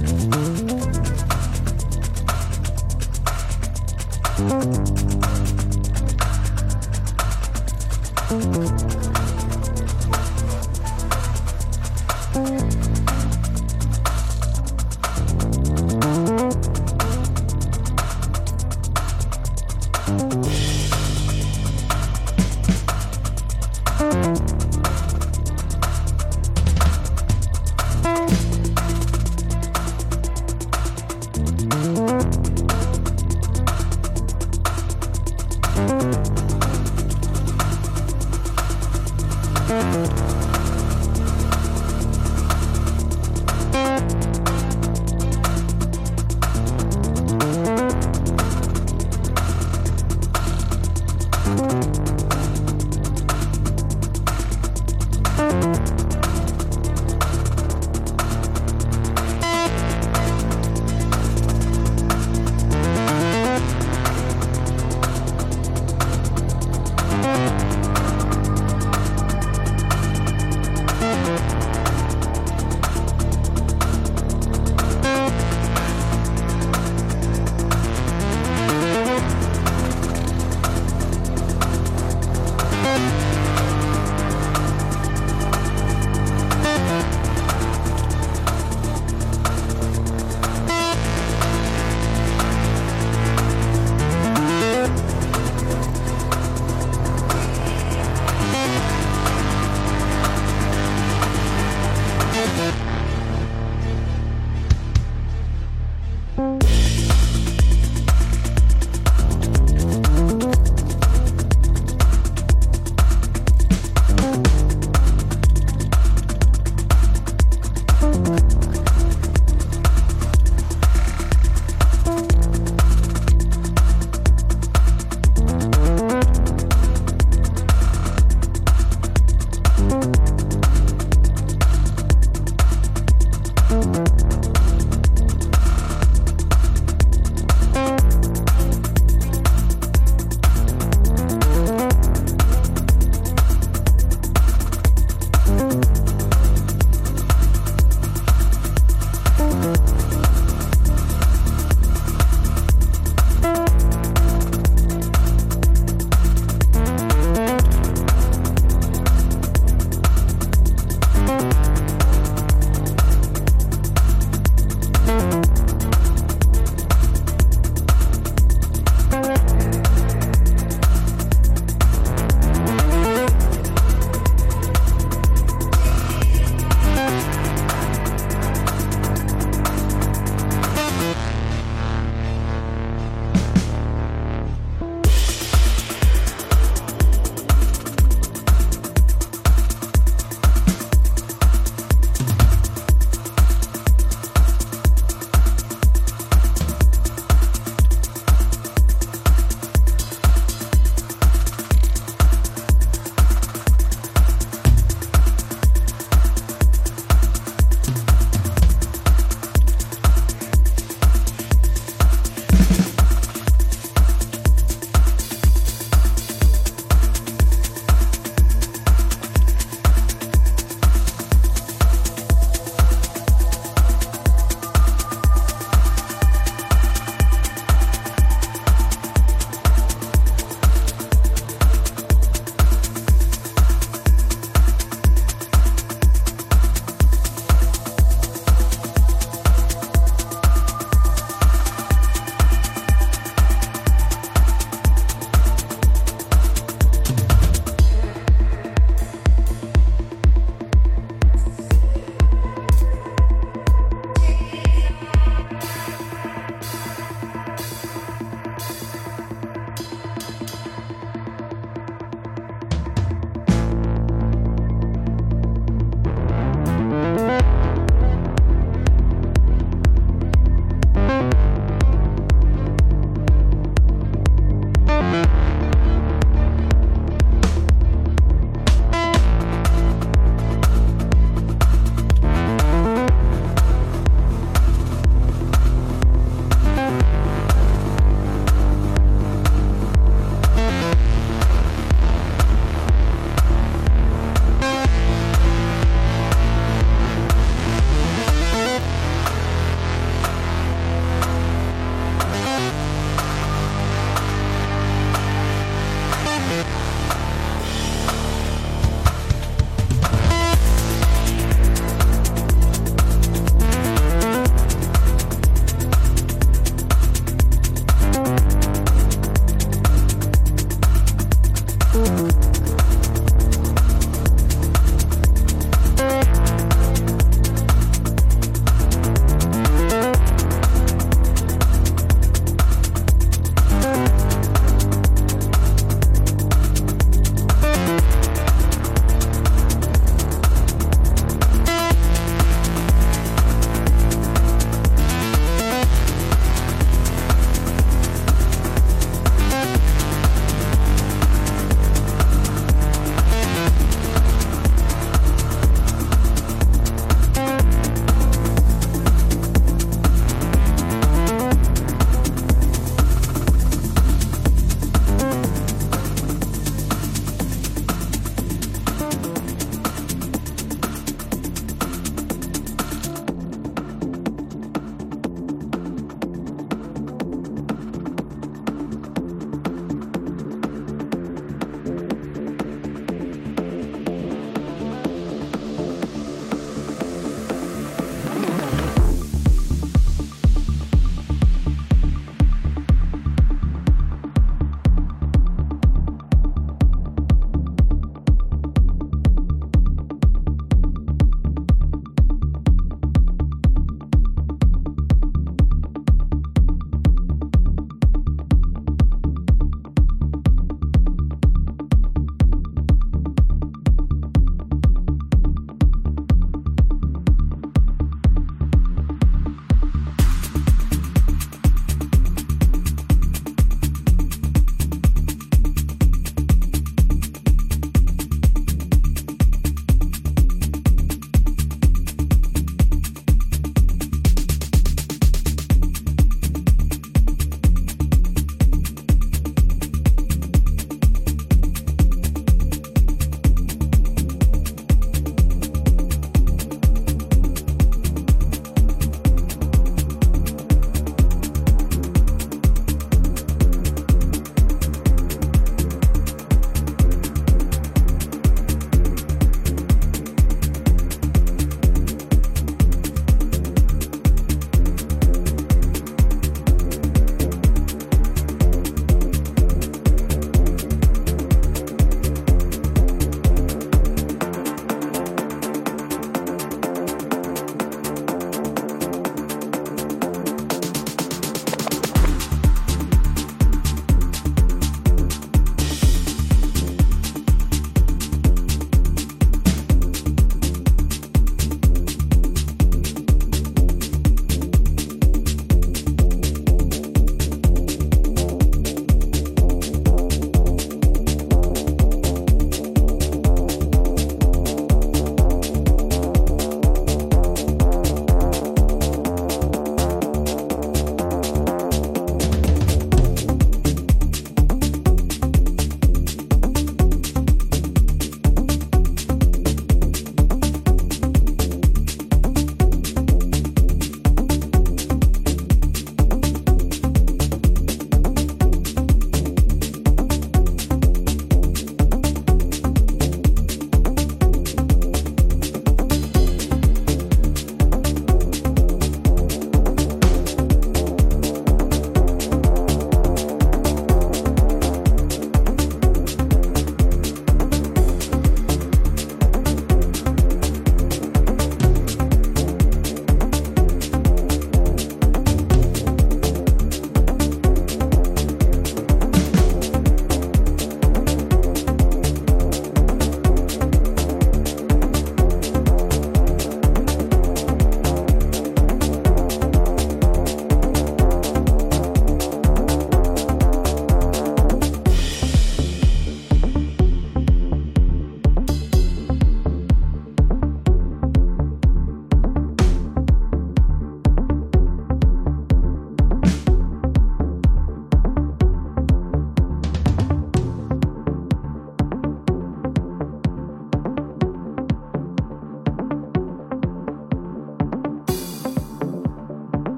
Bye.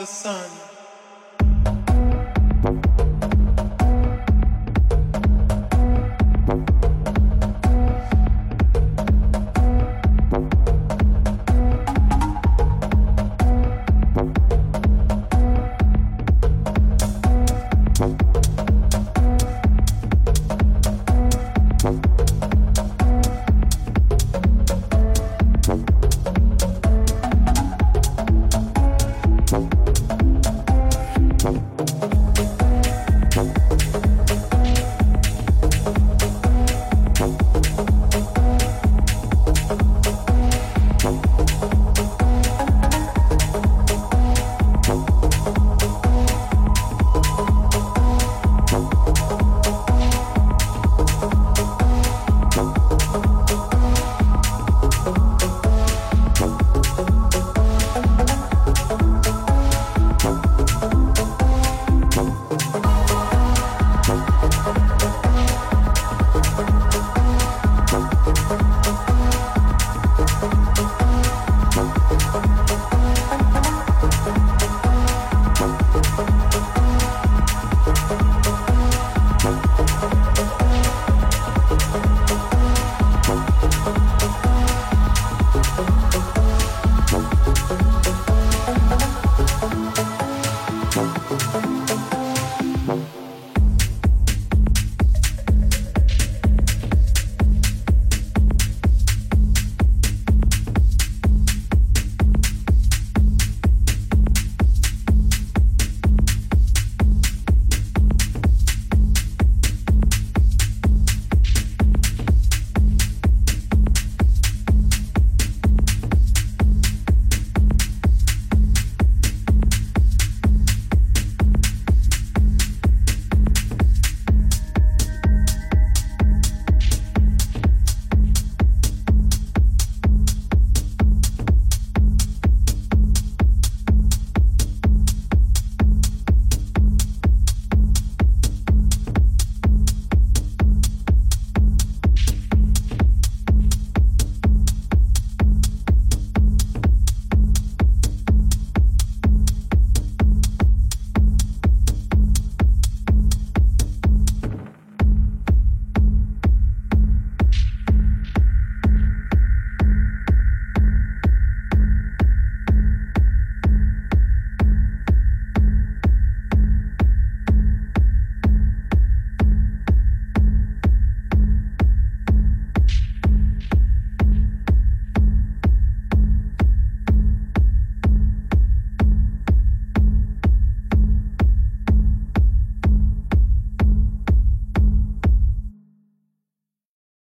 The sun.